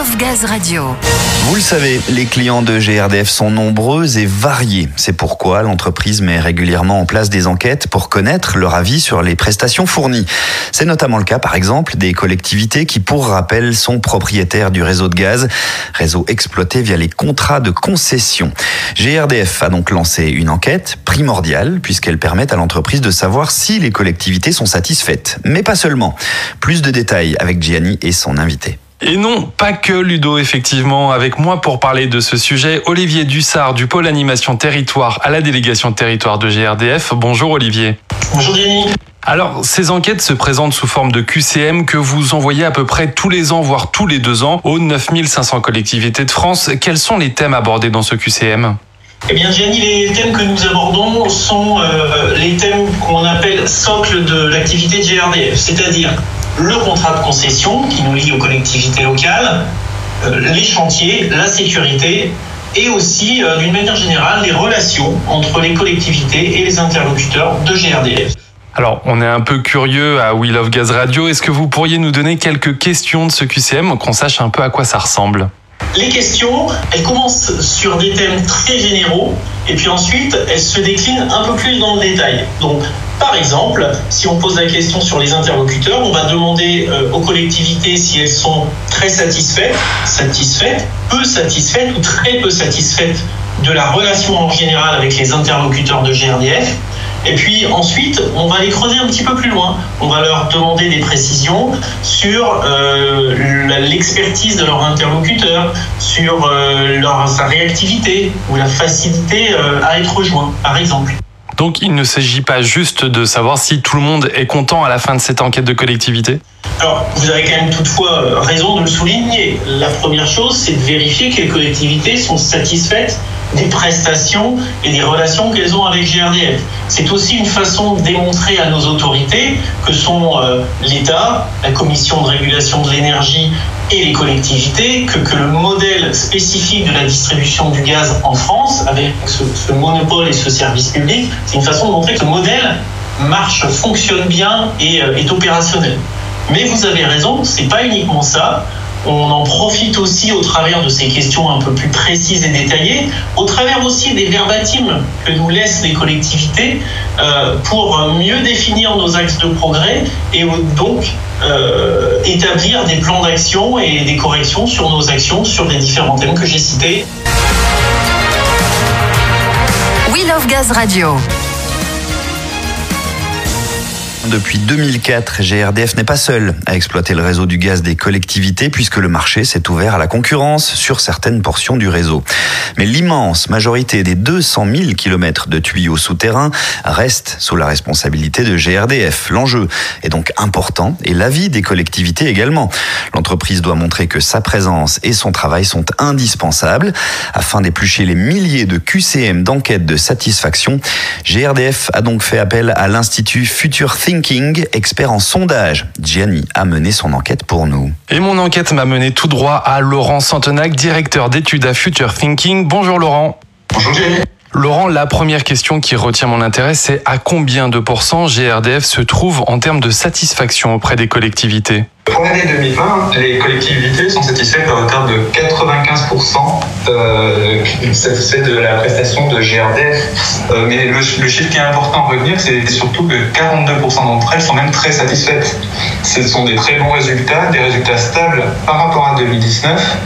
Of Gaz. Vous le savez, les clients de GRDF sont nombreux et variés. C'est pourquoi l'entreprise met régulièrement en place des enquêtes pour connaître leur avis sur les prestations fournies. C'est notamment le cas, par exemple, des collectivités qui, pour rappel, sont propriétaires du réseau de gaz, réseau exploité via les contrats de concession. GRDF a donc lancé une enquête primordiale puisqu'elle permet à l'entreprise de savoir si les collectivités sont satisfaites. Mais pas seulement. Plus de détails avec Gianni et son invité. Et non, pas que Ludo, effectivement. Avec moi pour parler de ce sujet, Olivier Dussard du pôle animation territoire à la délégation territoire de GRDF. Bonjour Olivier. Bonjour Denis. Alors, ces enquêtes se présentent sous forme de QCM que vous envoyez à peu près tous les ans, voire tous les deux ans, aux 9500 collectivités de France. Quels sont les thèmes abordés dans ce QCM eh bien, Gianni, les thèmes que nous abordons sont euh, les thèmes qu'on appelle socle de l'activité de GRDF, c'est-à-dire le contrat de concession qui nous lie aux collectivités locales, euh, les chantiers, la sécurité et aussi, euh, d'une manière générale, les relations entre les collectivités et les interlocuteurs de GRDF. Alors, on est un peu curieux à We Love Gaz Radio. Est-ce que vous pourriez nous donner quelques questions de ce QCM, qu'on sache un peu à quoi ça ressemble? Les questions, elles commencent sur des thèmes très généraux et puis ensuite elles se déclinent un peu plus dans le détail. Donc, par exemple, si on pose la question sur les interlocuteurs, on va demander euh, aux collectivités si elles sont très satisfaites, satisfaites, peu satisfaites ou très peu satisfaites de la relation en général avec les interlocuteurs de GRDF. Et puis ensuite, on va les creuser un petit peu plus loin. On va leur demander des précisions sur euh, l'expertise de leur interlocuteur, sur euh, leur, sa réactivité ou la facilité à être rejoint, par exemple. Donc il ne s'agit pas juste de savoir si tout le monde est content à la fin de cette enquête de collectivité alors, vous avez quand même toutefois raison de le souligner. La première chose, c'est de vérifier que les collectivités sont satisfaites des prestations et des relations qu'elles ont avec GRDF. C'est aussi une façon de démontrer à nos autorités que sont euh, l'État, la Commission de régulation de l'énergie et les collectivités, que, que, le modèle spécifique de la distribution du gaz en France, avec ce, monopole et ce service public, c'est une façon de montrer que ce modèle marche, fonctionne bien et euh, est opérationnel. Mais vous avez raison, c'est pas uniquement ça on en profite aussi au travers de ces questions un peu plus précises et détaillées, au travers aussi des verbatims que nous laissent les collectivités euh, pour mieux définir nos axes de progrès et donc euh, établir des plans d'action et des corrections sur nos actions sur les différents thèmes que j'ai cités. We Love Radio. Depuis 2004, GRDF n'est pas seul à exploiter le réseau du gaz des collectivités puisque le marché s'est ouvert à la concurrence sur certaines portions du réseau. Mais l'immense majorité des 200 000 kilomètres de tuyaux souterrains reste sous la responsabilité de GRDF. L'enjeu est donc important et l'avis des collectivités également. L'entreprise doit montrer que sa présence et son travail sont indispensables afin d'éplucher les milliers de QCM d'enquête de satisfaction. GRDF a donc fait appel à l'Institut Future Think Expert en sondage. Gianni a mené son enquête pour nous. Et mon enquête m'a mené tout droit à Laurent Santenac, directeur d'études à Future Thinking. Bonjour Laurent. Bonjour Gianni. Laurent, la première question qui retient mon intérêt, c'est à combien de pourcents GRDF se trouve en termes de satisfaction auprès des collectivités? Pour l'année 2020, les collectivités sont satisfaites à hauteur de 95% euh, de la prestation de GRDF. Euh, mais le, chiffre qui est important à retenir, c'est surtout que 42% d'entre elles sont même très satisfaites. Ce sont des très bons résultats, des résultats stables par rapport à 2019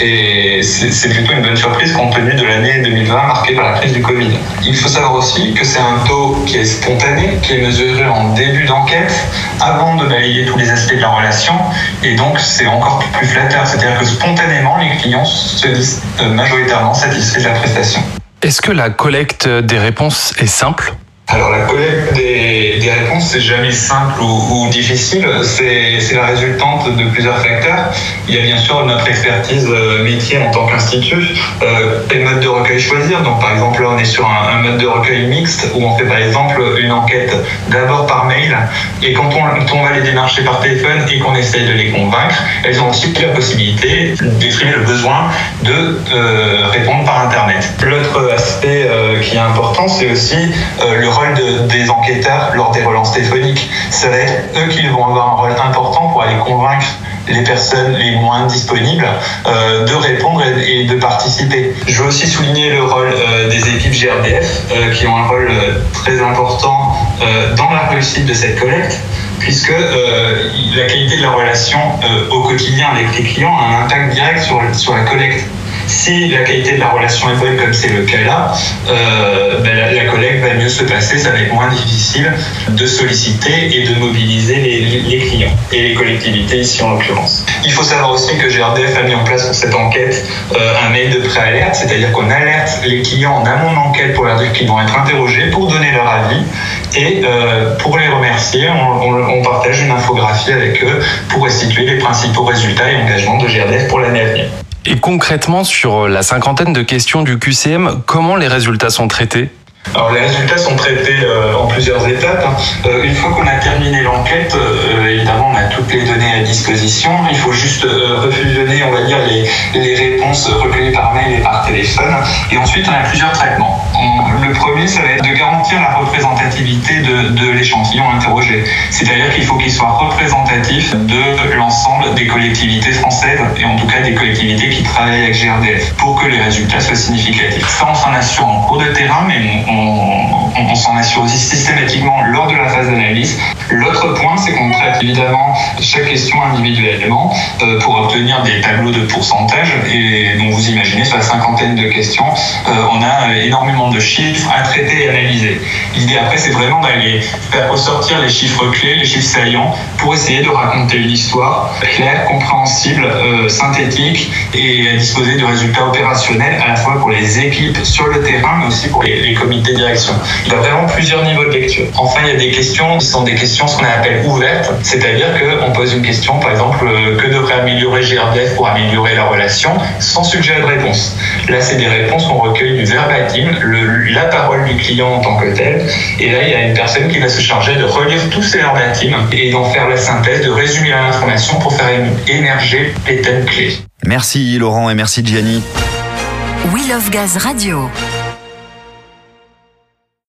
et c'est plutôt une bonne surprise compte tenu de l'année 2020 marquée par la crise du Covid. Il faut savoir aussi que c'est un taux qui est spontané, qui est mesuré en début d'enquête, avant de balayer tous les aspects de la relation, et donc c'est encore plus flatteur. C'est-à-dire que spontanément, les clients se disent majoritairement satisfaits de la prestation. Est-ce que la collecte des réponses est simple? Alors la collecte des, des réponses, c'est jamais simple ou, difficile. C'est la résultante de plusieurs facteurs. Il y a bien sûr notre expertise euh, métier en tant qu'institut, euh, les modes de recueil choisir? Donc par exemple, là, on est sur un, mode de recueil mixte où on fait par exemple une enquête d'abord par mail et quand on, on va les démarcher par téléphone et qu'on essaye de les convaincre, elles ont aussi la possibilité d'exprimer le besoin de euh, répondre par Internet. L'autre aspect euh, qui est important, c'est aussi euh, des enquêteurs lors des relances téléphoniques. Ça va être eux qui vont avoir un rôle important pour aller convaincre les personnes les moins disponibles euh, de répondre et, de participer. Je veux aussi souligner le rôle euh, des équipes GRDF qui ont un rôle très important dans la réussite de cette collecte puisque la qualité de la relation au quotidien avec les clients a un impact direct sur, sur la collecte. Si la qualité de la relation est bonne, comme c'est le cas là, euh, ben la, collecte va mieux se passer, ça va être moins difficile de solliciter et de mobiliser les, clients et les collectivités ici en l'occurrence. Il faut savoir aussi que GRDF a mis en place pour cette enquête euh, un mail de préalerte, c'est-à-dire qu'on alerte les clients en amont d'enquête pour leur dire qu'ils vont être interrogés, pour donner leur avis et euh, pour les remercier, on, on, partage une infographie avec eux pour restituer les principaux résultats et engagements de GRDF pour l'année à venir. Et concrètement, sur la cinquantaine de questions du QCM, comment les résultats sont traités? Alors les résultats sont traités euh, en plusieurs étapes. Hein. Euh, une fois qu'on a terminé l'enquête, euh, évidemment on a toutes les données à disposition. Il faut juste refusionner, on va dire, les, réponses recueillies par mail et par téléphone. Et ensuite on a plusieurs traitements. le premier, ça va être de garantir la représentativité de, de l'échantillon interrogé. C'est-à-dire qu'il faut qu'il soit représentatif de l'ensemble des collectivités françaises et en tout cas des collectivités qui travaillent avec GRDF pour que les résultats soient significatifs. Ça, on s'en assure en cours de terrain, mais on, s'en assure aussi systématiquement lors de la phase d'analyse. L'autre point, c'est qu'on traite évidemment chaque question individuellement euh, pour obtenir des tableaux de pourcentage. Et donc vous imaginez, sur la cinquantaine de questions, euh, on a énormément de chiffres à traiter et analyser. L'idée après, c'est vraiment d'aller faire ressortir les chiffres clés, les chiffres saillants, pour essayer de raconter une histoire claire, compréhensible, euh, synthétique et à disposer de résultats opérationnels à la fois pour les équipes sur le terrain, mais aussi pour les, les comité de direction. Il y a vraiment plusieurs niveaux de lecture. Enfin, il y a des questions qui sont des questions ce qu'on appelle ouvertes, c'est-à-dire qu'on pose une question, par exemple, euh, que devrait améliorer GRDF pour améliorer la relation, sans sujet de réponse. Là, c'est des réponses qu'on recueille du verbatim, le, la parole du client en tant que tel. Et là, il y a une personne qui va se charger de relire tous ces verbatims et d'en faire la synthèse, de résumer l'information pour faire émerger les thèmes clés. Merci Laurent et merci Gianni. We Love Gaz Radio.